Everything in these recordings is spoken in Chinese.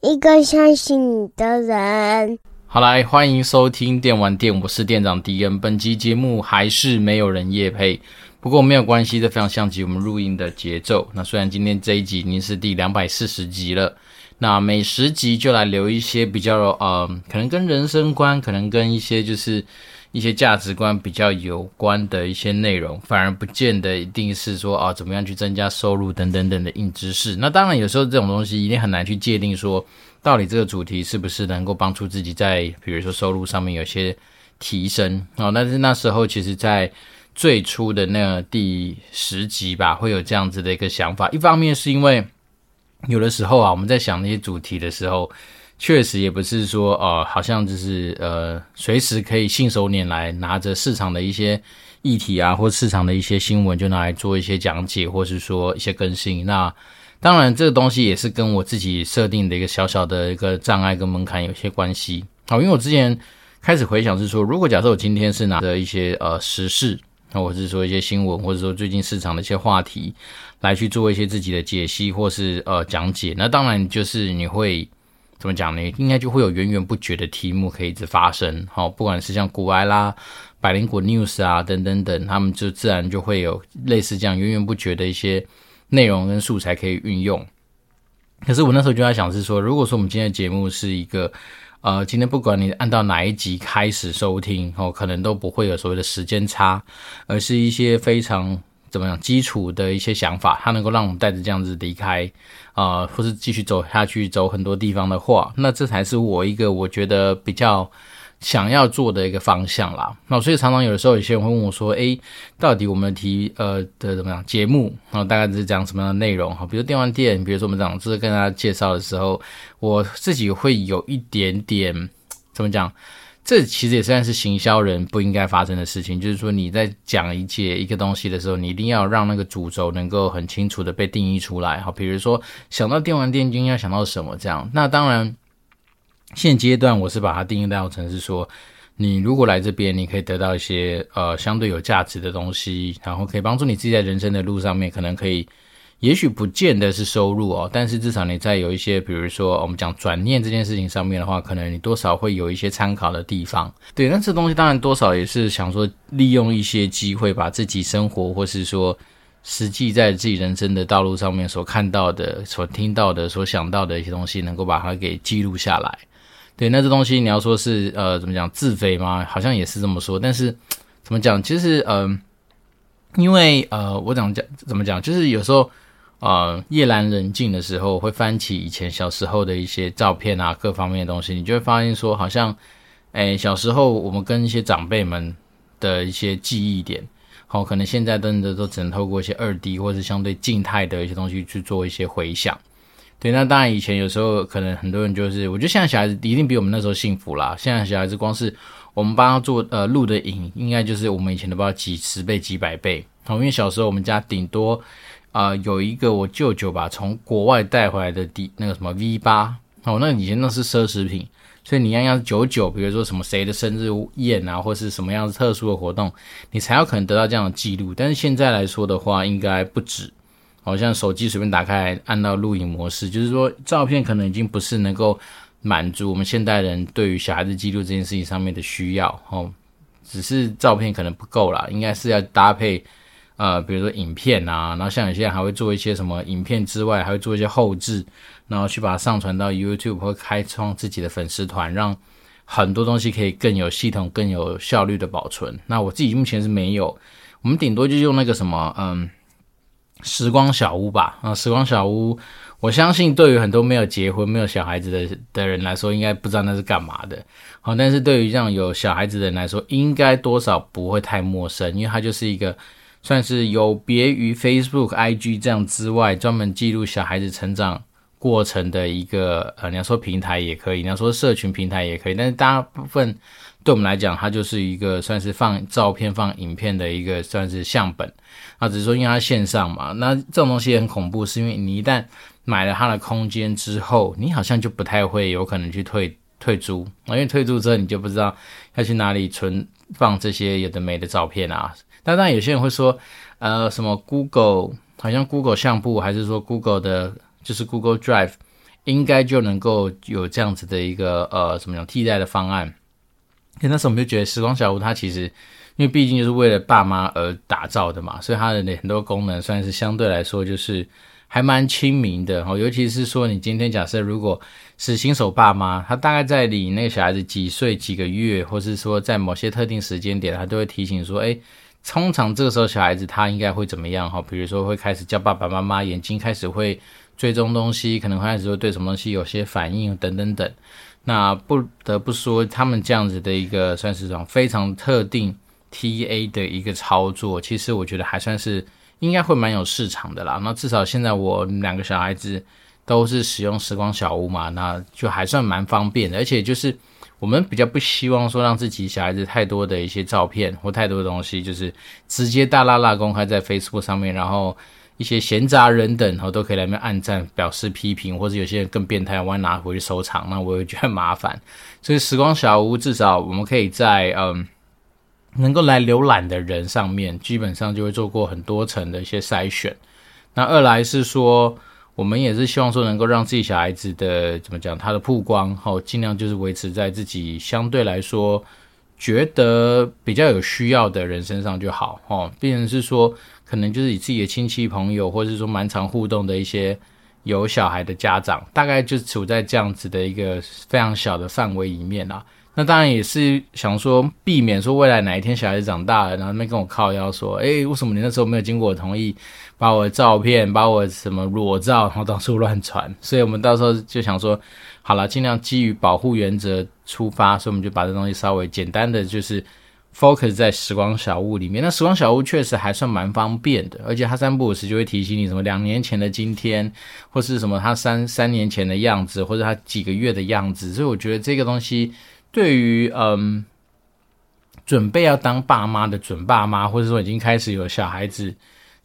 一个相信你的人。好，来欢迎收听电玩店，我是店长迪恩。本期节目还是没有人夜配，不过没有关系，这非常像极我们录音的节奏。那虽然今天这一集已经是第两百四十集了，那每十集就来留一些比较呃，可能跟人生观，可能跟一些就是。一些价值观比较有关的一些内容，反而不见得一定是说啊，怎么样去增加收入等等等的硬知识。那当然，有时候这种东西一定很难去界定说，到底这个主题是不是能够帮助自己在比如说收入上面有些提升哦。但是那时候其实，在最初的那第十集吧，会有这样子的一个想法。一方面是因为有的时候啊，我们在想那些主题的时候。确实也不是说，呃，好像就是呃，随时可以信手拈来，拿着市场的一些议题啊，或市场的一些新闻就拿来做一些讲解，或是说一些更新。那当然，这个东西也是跟我自己设定的一个小小的一个障碍跟门槛有些关系。好，因为我之前开始回想是说，如果假设我今天是拿着一些呃时事，或者是说一些新闻，或者说最近市场的一些话题来去做一些自己的解析或是呃讲解，那当然就是你会。怎么讲呢？应该就会有源源不绝的题目可以一直发生。好，不管是像股癌啦、百灵果 News 啊等等等，他们就自然就会有类似这样源源不绝的一些内容跟素材可以运用。可是我那时候就在想，是说，如果说我们今天的节目是一个，呃，今天不管你按到哪一集开始收听，哦，可能都不会有所谓的时间差，而是一些非常。怎么样？基础的一些想法，它能够让我们带着这样子离开，啊、或是继续走下去，走很多地方的话，那这才是我一个我觉得比较想要做的一个方向啦。那所以常常有的时候，有些人会问我说：“诶，到底我们的题呃的怎么样节目？然后大概是讲什么样的内容？哈，比如电玩店，比如说我们讲就是跟大家介绍的时候，我自己会有一点点怎么讲？”这其实也算是行销人不应该发生的事情，就是说你在讲一节一个东西的时候，你一定要让那个主轴能够很清楚的被定义出来。好，比如说想到电玩电竞要想到什么这样。那当然，现阶段我是把它定义到成是说，你如果来这边，你可以得到一些呃相对有价值的东西，然后可以帮助你自己在人生的路上面可能可以。也许不见得是收入哦，但是至少你在有一些，比如说我们讲转念这件事情上面的话，可能你多少会有一些参考的地方。对，那这东西当然多少也是想说利用一些机会，把自己生活或是说实际在自己人生的道路上面所看到的、所听到的、所想到的一些东西，能够把它给记录下来。对，那这东西你要说是呃怎么讲自肥吗？好像也是这么说，但是怎么讲？其实嗯、因为呃我讲讲怎么讲，就是有时候。呃，夜阑人静的时候，会翻起以前小时候的一些照片啊，各方面的东西，你就会发现说，好像，哎，小时候我们跟一些长辈们的一些记忆点，好，可能现在真的都只能透过一些二 D 或者相对静态的一些东西去做一些回想。对，那当然以前有时候可能很多人就是，我觉得现在小孩子一定比我们那时候幸福啦。现在小孩子光是我们帮他做呃录的影，应该就是我们以前的不知道几十倍几百倍。好，因为小时候我们家顶多。啊、有一个我舅舅吧，从国外带回来的第那个什么 V 八哦，那以前那是奢侈品，所以你要要九九，比如说什么谁的生日宴啊，或是什么样子特殊的活动，你才有可能得到这样的记录。但是现在来说的话，应该不止，好像手机随便打开按到录影模式，就是说照片可能已经不是能够满足我们现代人对于小孩子记录这件事情上面的需要哦，只是照片可能不够啦，应该是要搭配。呃，比如说影片啊，然后像有些人还会做一些什么影片之外，还会做一些后置，然后去把它上传到 YouTube 或开创自己的粉丝团，让很多东西可以更有系统、更有效率的保存。那我自己目前是没有，我们顶多就用那个什么，嗯，时光小屋吧。啊，时光小屋，我相信对于很多没有结婚、没有小孩子的的人来说，应该不知道那是干嘛的。好，但是对于这样有小孩子的人来说，应该多少不会太陌生，因为它就是一个。算是有别于 Facebook、IG 这样之外，专门记录小孩子成长过程的一个呃，你要说平台也可以，你要说社群平台也可以，但是大部分对我们来讲，它就是一个算是放照片、放影片的一个算是相本。啊，只是说因为它线上嘛，那这种东西很恐怖，是因为你一旦买了它的空间之后，你好像就不太会有可能去退退租，因为退租之后你就不知道要去哪里存放这些有的没的照片啊。当然，有些人会说，呃，什么 Google 好像 Google 相簿，还是说 Google 的就是 Google Drive，应该就能够有这样子的一个呃怎么样替代的方案。那那时候我们就觉得时光小屋它其实，因为毕竟就是为了爸妈而打造的嘛，所以它的很多功能算是相对来说就是还蛮亲民的。哦，尤其是说你今天假设如果是新手爸妈，他大概在你那个小孩子几岁几个月，或是说在某些特定时间点，他都会提醒说，诶，通常这个时候小孩子他应该会怎么样？哈，比如说会开始叫爸爸妈妈，眼睛开始会追踪东西，可能开始会对什么东西有些反应等等等。那不得不说，他们这样子的一个算是种非常特定 TA 的一个操作，其实我觉得还算是应该会蛮有市场的啦。那至少现在我两个小孩子都是使用时光小屋嘛，那就还算蛮方便的。而且就是我们比较不希望说让自己小孩子太多的一些照片或太多的东西，就是直接大剌剌公开在 Facebook 上面，然后。一些闲杂人等，然后都可以来那边按赞、表示批评，或者有些人更变态，我要拿回去收藏，那我也觉得很麻烦。所以时光小屋至少我们可以在嗯能够来浏览的人上面，基本上就会做过很多层的一些筛选。那二来是说，我们也是希望说能够让自己小孩子的怎么讲，他的曝光，吼尽量就是维持在自己相对来说觉得比较有需要的人身上就好哦，变成是说。可能就是以自己的亲戚朋友，或者是说蛮常互动的一些有小孩的家长，大概就处在这样子的一个非常小的范围里面啦。那当然也是想说，避免说未来哪一天小孩子长大了，然后那边跟我靠腰说，哎，为什么你那时候没有经过我同意，把我的照片，把我什么裸照，然后到处 乱传？所以我们到时候就想说，好了，尽量基于保护原则出发，所以我们就把这东西稍微简单的就是。focus 在时光小屋里面，那时光小屋确实还算蛮方便的，而且它三不五时就会提醒你什么两年前的今天，或是什么它三三年前的样子，或者它几个月的样子，所以我觉得这个东西对于嗯准备要当爸妈的准爸妈，或者说已经开始有小孩子。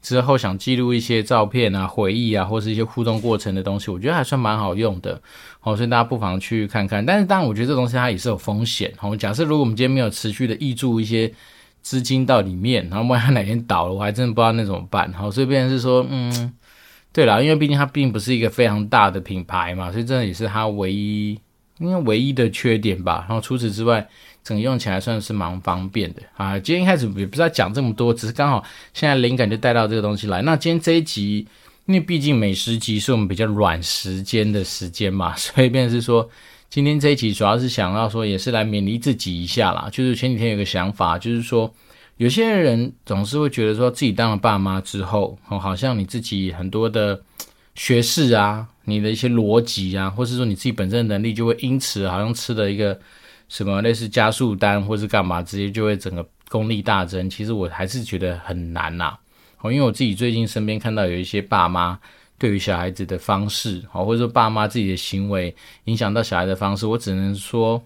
之后想记录一些照片啊、回忆啊，或是一些互动过程的东西，我觉得还算蛮好用的，好，所以大家不妨去看看。但是当然，我觉得这东西它也是有风险。好，假设如果我们今天没有持续的挹注一些资金到里面，然后万一它哪天倒了，我还真的不知道那怎么办。好，所以变成是说，嗯，对啦，因为毕竟它并不是一个非常大的品牌嘛，所以这也是它唯一，因为唯一的缺点吧。然后除此之外。整个用起来算是蛮方便的啊！今天一开始也不知道讲这么多，只是刚好现在灵感就带到这个东西来。那今天这一集，因为毕竟美食集是我们比较软时间的时间嘛，所以便是说，今天这一集主要是想要说，也是来勉励自己一下啦。就是前几天有个想法，就是说，有些人总是会觉得说自己当了爸妈之后，哦，好像你自己很多的学识啊，你的一些逻辑啊，或是说你自己本身的能力，就会因此好像吃了一个。什么类似加速单或是干嘛，直接就会整个功力大增。其实我还是觉得很难呐，哦，因为我自己最近身边看到有一些爸妈对于小孩子的方式，哦，或者说爸妈自己的行为影响到小孩的方式，我只能说，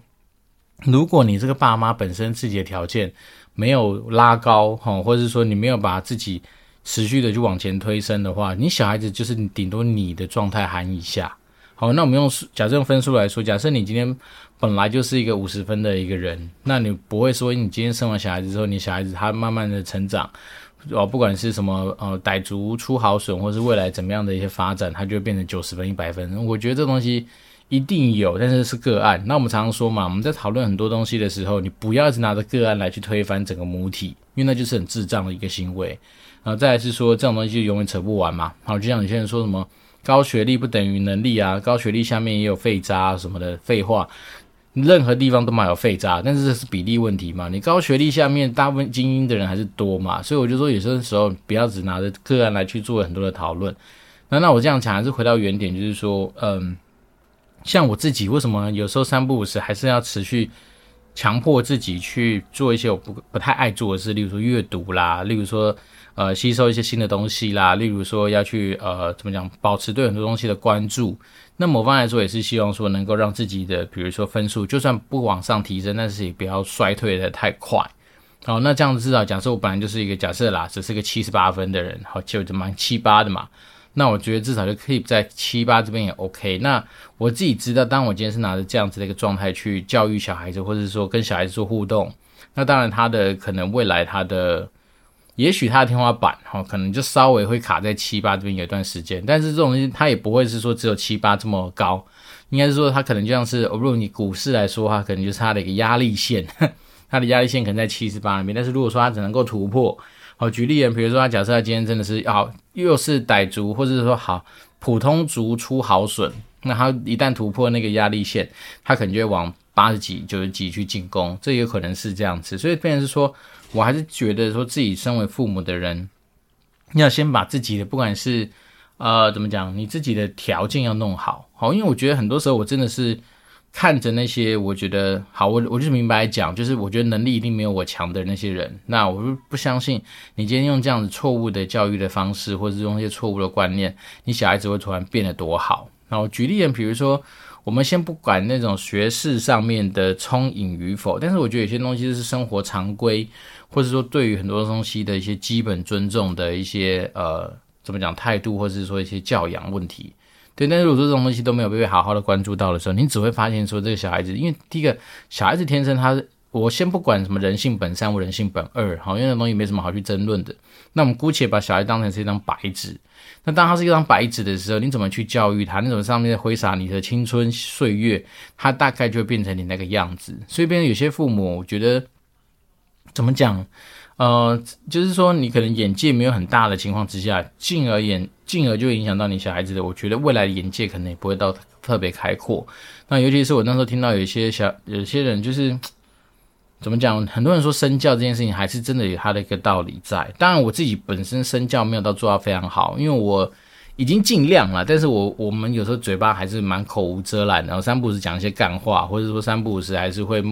如果你这个爸妈本身自己的条件没有拉高，或者说你没有把自己持续的就往前推升的话，你小孩子就是顶多你的状态含以下。好，那我们用假设用分数来说，假设你今天本来就是一个五十分的一个人，那你不会说你今天生完小孩子之后，你小孩子他慢慢的成长，哦，不管是什么呃傣族出好笋，或是未来怎么样的一些发展，他就会变成九十分一百分。我觉得这东西一定有，但是是个案。那我们常常说嘛，我们在讨论很多东西的时候，你不要一直拿着个案来去推翻整个母体，因为那就是很智障的一个行为。然后再来是说这种东西就永远扯不完嘛。好，就像有些人说什么。高学历不等于能力啊，高学历下面也有废渣什么的废话，任何地方都蛮有废渣，但是这是比例问题嘛。你高学历下面大部分精英的人还是多嘛，所以我就说有些时候不要只拿着个案来去做很多的讨论。那那我这样讲还是回到原点，就是说，嗯，像我自己为什么有时候三不五时还是要持续强迫自己去做一些我不不太爱做的事，例如说阅读啦，例如说。呃，吸收一些新的东西啦，例如说要去呃，怎么讲，保持对很多东西的关注。那某方来说，也是希望说能够让自己的，比如说分数，就算不往上提升，但是也不要衰退的太快。好，那这样子至少假设我本来就是一个假设啦，只是个七十八分的人，好，就蛮七八的嘛。那我觉得至少就可以在七八这边也 OK。那我自己知道，当我今天是拿着这样子的一个状态去教育小孩子，或者说跟小孩子做互动，那当然他的可能未来他的。也许他的天花板哈，可能就稍微会卡在七八这边有一段时间，但是这种东西它也不会是说只有七八这么高，应该是说它可能就像是，如果你股市来说的话，可能就是它的一个压力线，它的压力线可能在七十八那边，但是如果说它只能够突破，好，举例人，比如说他假设他今天真的是好，又是傣族，或者是说好普通族出好笋，那它一旦突破那个压力线，它可能就会往八十几、九十几去进攻，这有可能是这样子，所以变成是说。我还是觉得说自己身为父母的人，要先把自己的不管是呃怎么讲，你自己的条件要弄好，好，因为我觉得很多时候我真的是看着那些我觉得好，我我就明白讲，就是我觉得能力一定没有我强的那些人，那我就不相信你今天用这样子错误的教育的方式，或者是用一些错误的观念，你小孩子会突然变得多好。然后举例，比如说。我们先不管那种学识上面的聪颖与否，但是我觉得有些东西是生活常规，或者说对于很多东西的一些基本尊重的一些呃，怎么讲态度，或者是说一些教养问题，对。但是如果说这种东西都没有被好好的关注到的时候，你只会发现说这个小孩子，因为第一个小孩子天生他，我先不管什么人性本善或人性本恶，好，因为那东西没什么好去争论的。那我们姑且把小孩当成是一张白纸。那当他是一张白纸的时候，你怎么去教育他？你怎么上面挥洒你的青春岁月？他大概就会变成你那个样子。所以，变成有些父母，我觉得怎么讲？呃，就是说，你可能眼界没有很大的情况之下，进而眼进而就影响到你小孩子的。我觉得未来眼界可能也不会到特别开阔。那尤其是我那时候听到有一些小有些人就是。怎么讲？很多人说身教这件事情还是真的有他的一个道理在。当然，我自己本身身教没有到做到非常好，因为我已经尽量了。但是我我们有时候嘴巴还是蛮口无遮拦，然后三不五时讲一些干话，或者说三不五时还是会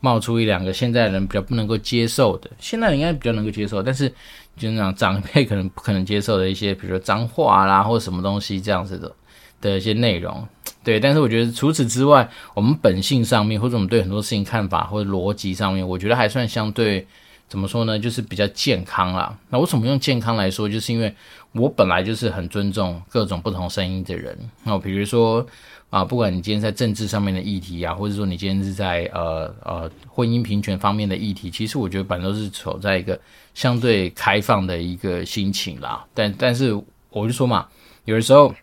冒出一两个现在人比较不能够接受的。现在人应该比较能够接受，但是就是那种长辈可能不可能接受的一些，比如说脏话啦，或者什么东西这样子的的一些内容。对，但是我觉得除此之外，我们本性上面，或者我们对很多事情看法或者逻辑上面，我觉得还算相对怎么说呢？就是比较健康啦。那为什么用健康来说？就是因为我本来就是很尊重各种不同声音的人。那比如说啊，不管你今天在政治上面的议题啊，或者说你今天是在呃呃婚姻平权方面的议题，其实我觉得本来都是处在一个相对开放的一个心情啦。但但是我就说嘛，有的时候。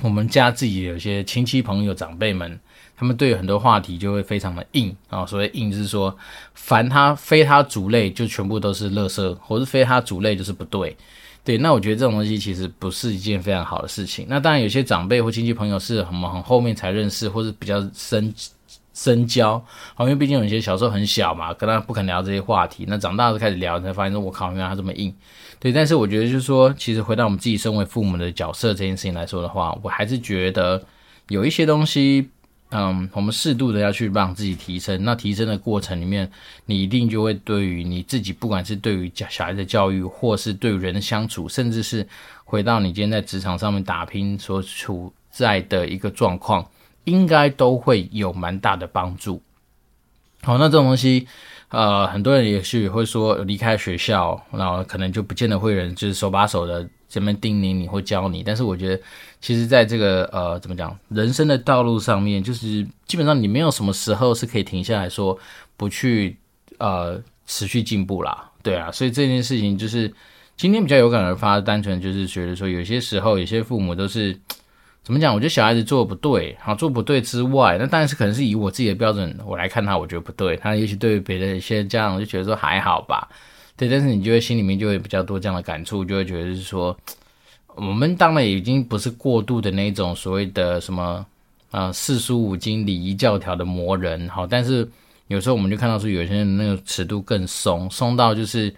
我们家自己有些亲戚朋友长辈们，他们对很多话题就会非常的硬啊。所谓硬就是说，凡他非他主类，就全部都是垃圾，或是非他主类就是不对。对，那我觉得这种东西其实不是一件非常好的事情。那当然，有些长辈或亲戚朋友是很很后面才认识，或是比较深深交。好，因为毕竟有些小时候很小嘛，跟他不肯聊这些话题。那长大了开始聊，才发现说，我靠，原来他这么硬。对，但是我觉得就是说，其实回到我们自己身为父母的角色这件事情来说的话，我还是觉得有一些东西，嗯，我们适度的要去让自己提升。那提升的过程里面，你一定就会对于你自己，不管是对于小孩的教育，或是对人的相处，甚至是回到你今天在职场上面打拼所处在的一个状况，应该都会有蛮大的帮助。好，那这种东西。呃，很多人也许会说离开学校，然后可能就不见得会有人就是手把手的这边叮咛你或教你。但是我觉得，其实在这个呃怎么讲，人生的道路上面，就是基本上你没有什么时候是可以停下来说不去呃持续进步啦，对啊。所以这件事情就是今天比较有感而发，单纯就是觉得说有些时候有些父母都是。怎么讲？我觉得小孩子做的不对，好，做不对之外，那当然是可能是以我自己的标准我来看他，我觉得不对。他也许对于别的一些家长就觉得说还好吧，对。但是你就会心里面就会比较多这样的感触，就会觉得是说，我们当然已经不是过度的那种所谓的什么啊、呃、四书五经礼仪教条的魔人，好，但是有时候我们就看到说有些人那个尺度更松，松到就是，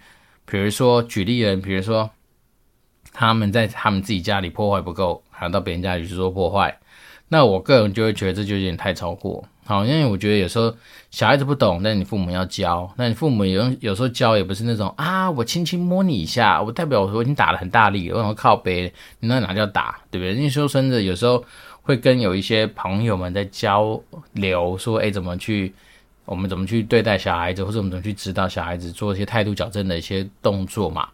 比如说举例人，比如说。他们在他们自己家里破坏不够，还要到别人家里去做破坏，那我个人就会觉得这就有点太超过。好，因为我觉得有时候小孩子不懂，但你父母要教，那你父母有有时候教也不是那种啊，我轻轻摸你一下，我代表我说我已经打得很大力了，我靠背，你那哪叫打，对不对？因为说真的，有时候会跟有一些朋友们在交流，说，哎，怎么去，我们怎么去对待小孩子，或者我们怎么去指导小孩子做一些态度矫正的一些动作嘛。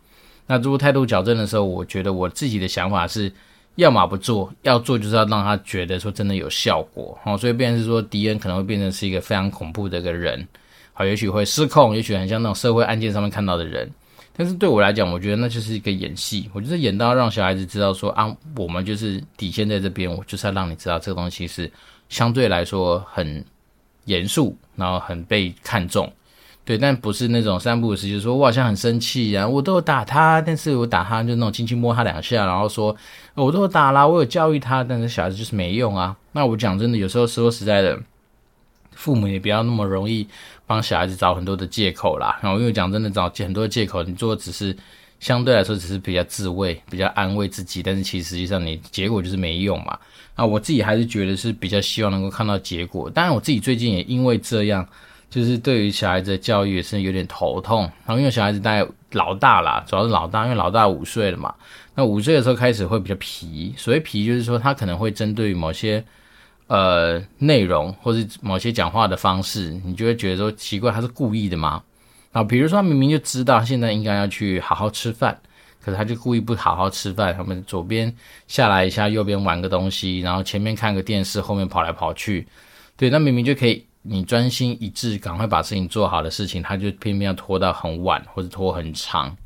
那如果态度矫正的时候，我觉得我自己的想法是，要么不做，要做就是要让他觉得说真的有效果，好，所以变成是说敌人可能会变成是一个非常恐怖的一个人，好，也许会失控，也许很像那种社会案件上面看到的人，但是对我来讲，我觉得那就是一个演戏。我就是演到让小孩子知道说啊，我们就是底线在这边，我就是要让你知道这个东西是相对来说很严肃，然后很被看重。对，但不是那种三不五时就是说我好像很生气啊，我都有打他，但是我打他就那种轻轻摸他两下，然后说我都有打啦，我有教育他，但是小孩子就是没用啊。那我讲真的，有时候说实在的，父母也不要那么容易。帮小孩子找很多的借口啦，然后因为讲真的，找很多借口，你做只是相对来说只是比较自慰，比较安慰自己，但是其实实际上你结果就是没用嘛。那，我自己还是觉得是比较希望能够看到结果。当然，我自己最近也因为这样，就是对于小孩子的教育也是有点头痛。然后因为小孩子大概老大啦，主要是老大，因为老大五岁了嘛。那五岁的时候开始会比较皮，所谓皮就是说他可能会针对某些。呃，内容或是某些讲话的方式，你就会觉得说奇怪，他是故意的吗？啊，比如说他明明就知道现在应该要去好好吃饭，可是他就故意不好好吃饭。他们左边下来一下，右边玩个东西，然后前面看个电视，后面跑来跑去。对，那明明就可以你专心一致，赶快把事情做好的事情，他就偏偏要拖到很晚或者拖很长。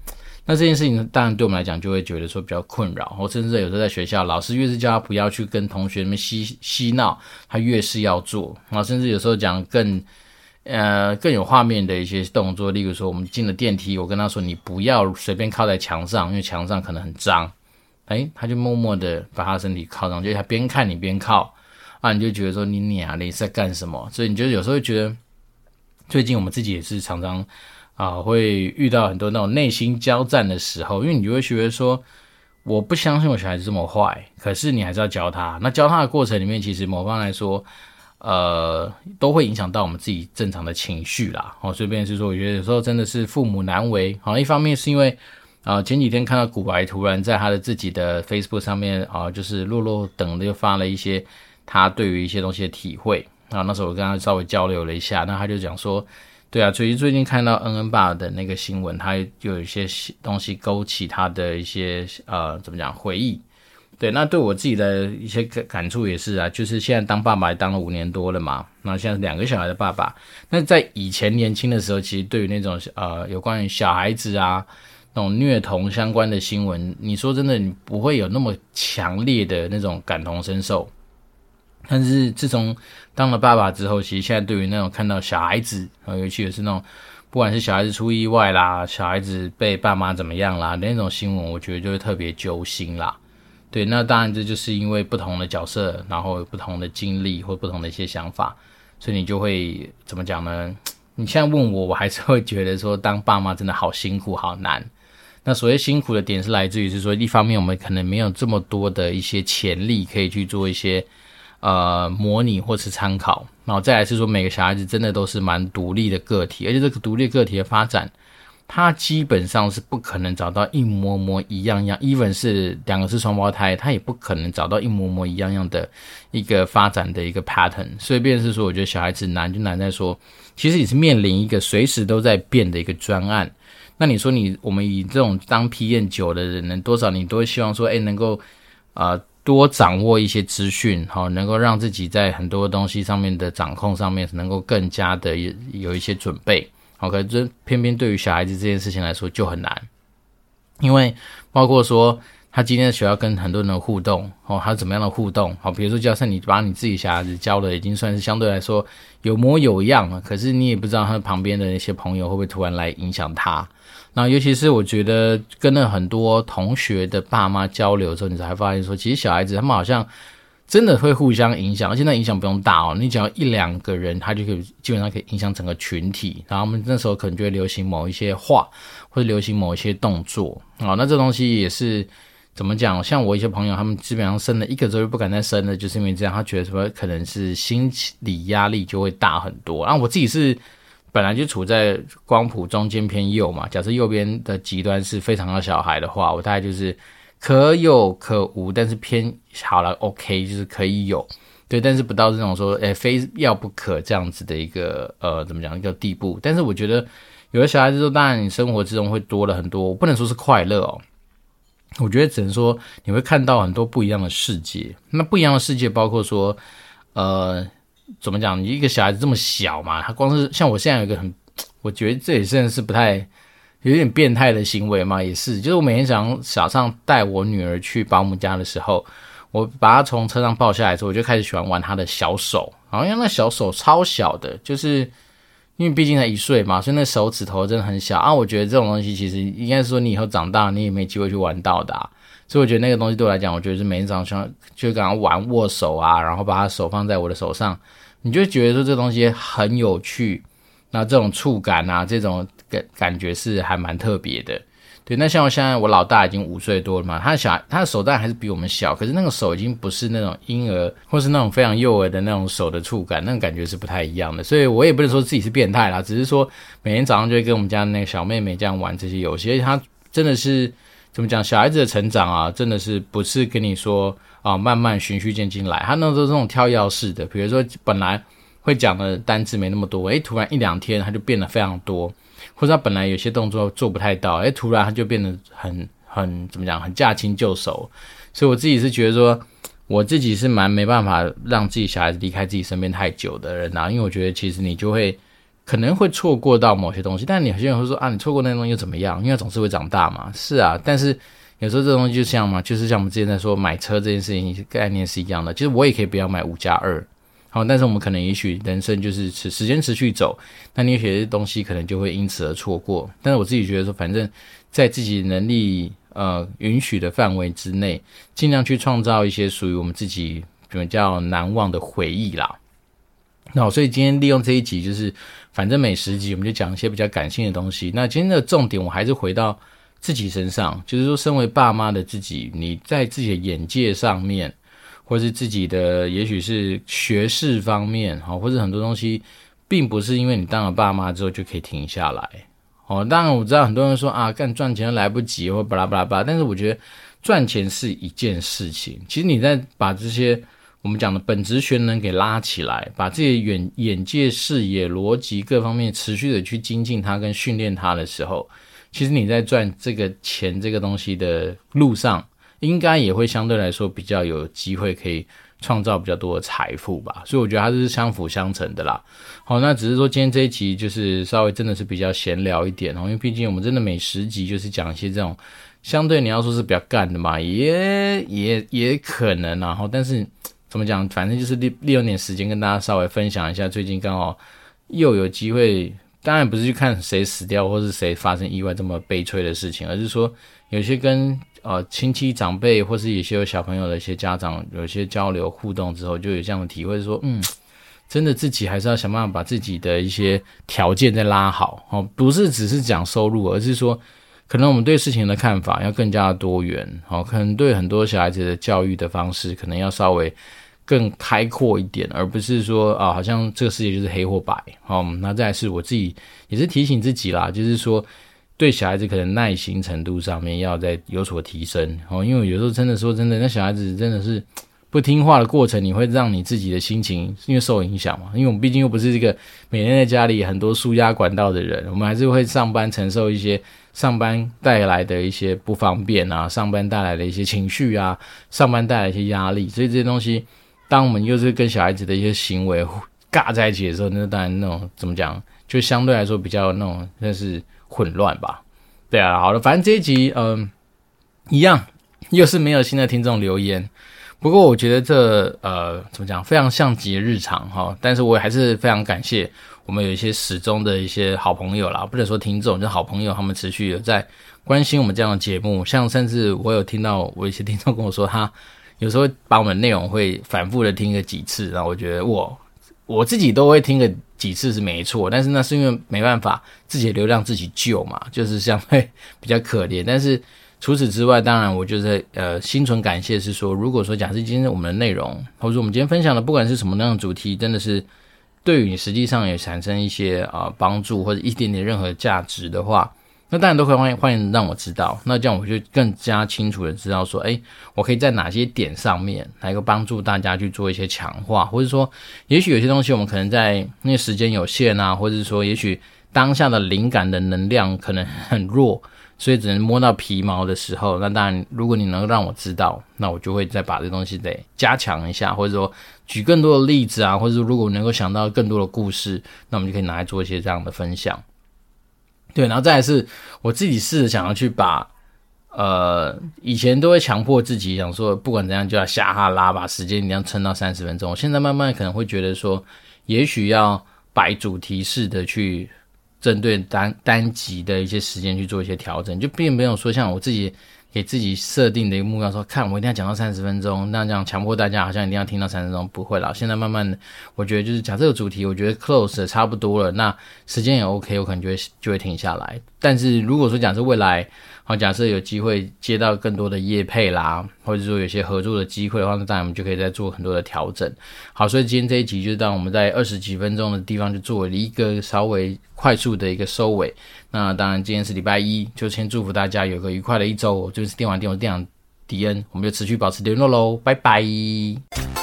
那这件事情当然对我们来讲就会觉得说比较困扰，或甚至有时候在学校，老师越是叫他不要去跟同学们嬉嬉闹，他越是要做。然后甚至有时候讲更呃更有画面的一些动作，例如说我们进了电梯，我跟他说你不要随便靠在墙上，因为墙上可能很脏。哎，他就默默的把他身体靠上，就他边看你边靠啊，你就觉得说你娘的你在干什么？所以你就有时候会觉得，最近我们自己也是常常。啊，会遇到很多那种内心交战的时候，因为你就会觉得说，我不相信我小孩子这么坏，可是你还是要教他。那教他的过程里面，其实某方来说，呃，都会影响到我们自己正常的情绪啦。哦，随便是说，我觉得有时候真的是父母难为。好，一方面是因为啊、前几天看到古白突然在他的自己的 Facebook 上面啊、就是落落等的又发了一些他对于一些东西的体会啊。那时候我跟他稍微交流了一下，那他就讲说。对啊，所以最近看到恩恩爸的那个新闻，他就有一些东西勾起他的一些呃，怎么讲回忆？对，那对我自己的一些感感触也是啊，就是现在当爸爸也当了五年多了嘛，那现在两个小孩的爸爸。那在以前年轻的时候，其实对于那种呃有关于小孩子啊那种虐童相关的新闻，你说真的，你不会有那么强烈的那种感同身受。但是自从当了爸爸之后，其实现在对于那种看到小孩子，啊，尤其也是那种不管是小孩子出意外啦，小孩子被爸妈怎么样啦，那种新闻，我觉得就会特别揪心啦。对，那当然这就是因为不同的角色，然后有不同的经历或不同的一些想法，所以你就会怎么讲呢？你现在问我，我还是会觉得说，当爸妈真的好辛苦，好难。那所谓辛苦的点是来自于是说，一方面我们可能没有这么多的一些潜力可以去做一些。呃，模拟或是参考，然后再来是说，每个小孩子真的都是蛮独立的个体，而且这个独立个体的发展，他基本上是不可能找到一模模一样样，even 是两个是双胞胎，他也不可能找到一模模一样样的一个发展的一个 pattern。所以，便是说，我觉得小孩子难就难在说，其实你是面临一个随时都在变的一个专案。那你说你我们以这种当批验久的人，能多少你都希望说，哎，能够啊。多掌握一些资讯，好，能够让自己在很多东西上面的掌控上面能够更加的有有一些准备，好，可是这偏偏对于小孩子这件事情来说就很难，因为包括说他今天的学校跟很多人的互动，哦，他怎么样的互动，好，比如说假设你把你自己小孩子教的已经算是相对来说有模有样了，可是你也不知道他旁边的那些朋友会不会突然来影响他。那尤其是我觉得跟了很多同学的爸妈交流之后，你才发现说，其实小孩子他们好像真的会互相影响，而且那影响不用大哦，你只要一两个人，他就可以基本上可以影响整个群体。然后我们那时候可能就会流行某一些话，或者流行某一些动作啊。那这东西也是怎么讲？像我一些朋友，他们基本上生了一个之后就不敢再生了，就是因为这样，他觉得什么可能是心理压力就会大很多。然后我自己是。本来就处在光谱中间偏右嘛，假设右边的极端是非常的小孩的话，我大概就是可有可无，但是偏好了，OK，就是可以有，对，但是不到这种说，诶，非要不可这样子的一个呃，怎么讲一个地步。但是我觉得有的小孩子说，当然你生活之中会多了很多，我不能说是快乐哦，我觉得只能说你会看到很多不一样的世界。那不一样的世界包括说，呃。怎么讲？你一个小孩子这么小嘛，他光是像我现在有一个很，我觉得这也算是不太有点变态的行为嘛，也是，就是我每天早上早上带我女儿去保姆家的时候，我把她从车上抱下来之后，我就开始喜欢玩她的小手，好像那小手超小的，就是因为毕竟才一岁嘛，所以那手指头真的很小啊。我觉得这种东西其实应该是说你以后长大你也没机会去玩到的，所以我觉得那个东西对我来讲，我觉得是每天早上就跟她玩握手啊，然后把他手放在我的手上，你就觉得说这东西很有趣。那这种触感啊，这种感感觉是还蛮特别的，对。那像我现在我老大已经五岁多了嘛，他的小他的手当然还是比我们小，可是那个手已经不是那种婴儿或是那种非常幼儿的那种手的触感，那种感觉是不太一样的。所以我也不能说自己是变态啦，只是说每天早上就会跟我们家那个小妹妹这样玩这些游戏，而且他真的是怎么讲，小孩子的成长啊，真的是不是跟你说啊慢慢循序渐进来，他那时候这种跳跃式的，比如说本来。会讲的单字没那么多，诶，突然一两天他就变得非常多，或者他本来有些动作做不太到，诶，突然他就变得很很怎么讲，很驾轻就熟。所以我自己是觉得说，我自己是蛮没办法让自己小孩子离开自己身边太久的人啊，因为我觉得其实你就会可能会错过到某些东西，但你有些人会说啊，你错过那东西又怎么样？因为总是会长大嘛。是啊，但是有时候这东西就像嘛，就是像我们之前在说买车这件事情概念是一样的，其实我也可以不要买五加二。好，但是我们可能也许人生就是持时间持续走，那你有些东西可能就会因此而错过。但是我自己觉得说，反正在自己能力呃允许的范围之内，尽量去创造一些属于我们自己比较难忘的回忆啦。那所以今天利用这一集，就是反正每十集我们就讲一些比较感性的东西。那今天的重点我还是回到自己身上，就是说，身为爸妈的自己，你在自己的眼界上面。或是自己的，也许是学识方面，哈，或者很多东西，并不是因为你当了爸妈之后就可以停下来，哦。当然我知道很多人说啊，干赚钱来不及，或巴拉巴拉巴拉。但是我觉得赚钱是一件事情，其实你在把这些我们讲的本质学能给拉起来，把这些远眼界、视野、逻辑各方面持续的去精进它跟训练它的时候，其实你在赚这个钱这个东西的路上。应该也会相对来说比较有机会可以创造比较多的财富吧，所以我觉得它是相辅相成的啦。好，那只是说今天这一集就是稍微真的是比较闲聊一点哦，因为毕竟我们真的每十集就是讲一些这种相对你要说是比较干的嘛，也也也可能。然后但是怎么讲，反正就是利利用点时间跟大家稍微分享一下，最近刚好又有机会，当然不是去看谁死掉或是谁发生意外这么悲催的事情，而是说有些跟。呃，亲戚长辈或是有些有小朋友的一些家长，有些交流互动之后，就有这样的体会，说，嗯，真的自己还是要想办法把自己的一些条件再拉好哦，不是只是讲收入，而是说，可能我们对事情的看法要更加多元，哦，可能对很多小孩子的教育的方式，可能要稍微更开阔一点，而不是说啊，好像这个世界就是黑或白，哦，那再来是我自己也是提醒自己啦，就是说。对小孩子可能耐心程度上面要再有所提升哦，因为有时候真的说真的，那小孩子真的是不听话的过程，你会让你自己的心情因为受影响嘛。因为我们毕竟又不是这个每天在家里很多输压管道的人，我们还是会上班承受一些上班带来的一些不方便啊，上班带来的一些情绪啊，上班带来一些压力。所以这些东西，当我们又是跟小孩子的一些行为尬在一起的时候，那当然那种怎么讲，就相对来说比较那种那是。混乱吧，对啊，好了，反正这一集，嗯、一样，又是没有新的听众留言。不过我觉得这，呃，怎么讲，非常像极日常哈。但是我还是非常感谢我们有一些始终的一些好朋友啦，不能说听众，就好朋友，他们持续有在关心我们这样的节目。像甚至我有听到我一些听众跟我说，他有时候把我们内容会反复的听个几次，然后我觉得我我自己都会听个。几次是没错，但是那是因为没办法，自己的流量自己救嘛，就是相对比较可怜。但是除此之外，当然我就是呃心存感谢，是说如果说假设今天我们的内容，或者说我们今天分享的不管是什么样的主题，真的是对于你实际上也产生一些啊、呃、帮助或者一点点任何价值的话。那当然都可以欢迎欢迎让我知道，那这样我就更加清楚的知道说，诶，我可以在哪些点上面来个帮助大家去做一些强化，或者说，也许有些东西我们可能在那个时间有限啊，或者说，也许当下的灵感的能量可能很弱，所以只能摸到皮毛的时候，那当然如果你能让我知道，那我就会再把这东西得加强一下，或者说举更多的例子啊，或者说如果能够想到更多的故事，那我们就可以拿来做一些这样的分享。对，然后再来是我自己试着想要去把，呃，以前都会强迫自己想说，不管怎样就要下哈拉，把时间一定要撑到三十分钟。我现在慢慢可能会觉得说，也许要摆主题式的去针对单单集的一些时间去做一些调整，就并没有说像我自己。给自己设定的一个目标，说看我一定要讲到三十分钟，那这样强迫大家好像一定要听到三十分钟，不会啦。现在慢慢的，我觉得就是讲这个主题，我觉得 close 的差不多了，那时间也 OK，我可能就会就会停下来。但是如果说讲是未来，好，假设有机会接到更多的业配啦，或者说有些合作的机会的话，那当然我们就可以再做很多的调整。好，所以今天这一集就是当我们在二十几分钟的地方就做了一个稍微快速的一个收尾。那当然今天是礼拜一，就先祝福大家有个愉快的一周。就是电玩店，我是店长迪恩，我们就持续保持联络喽，拜拜。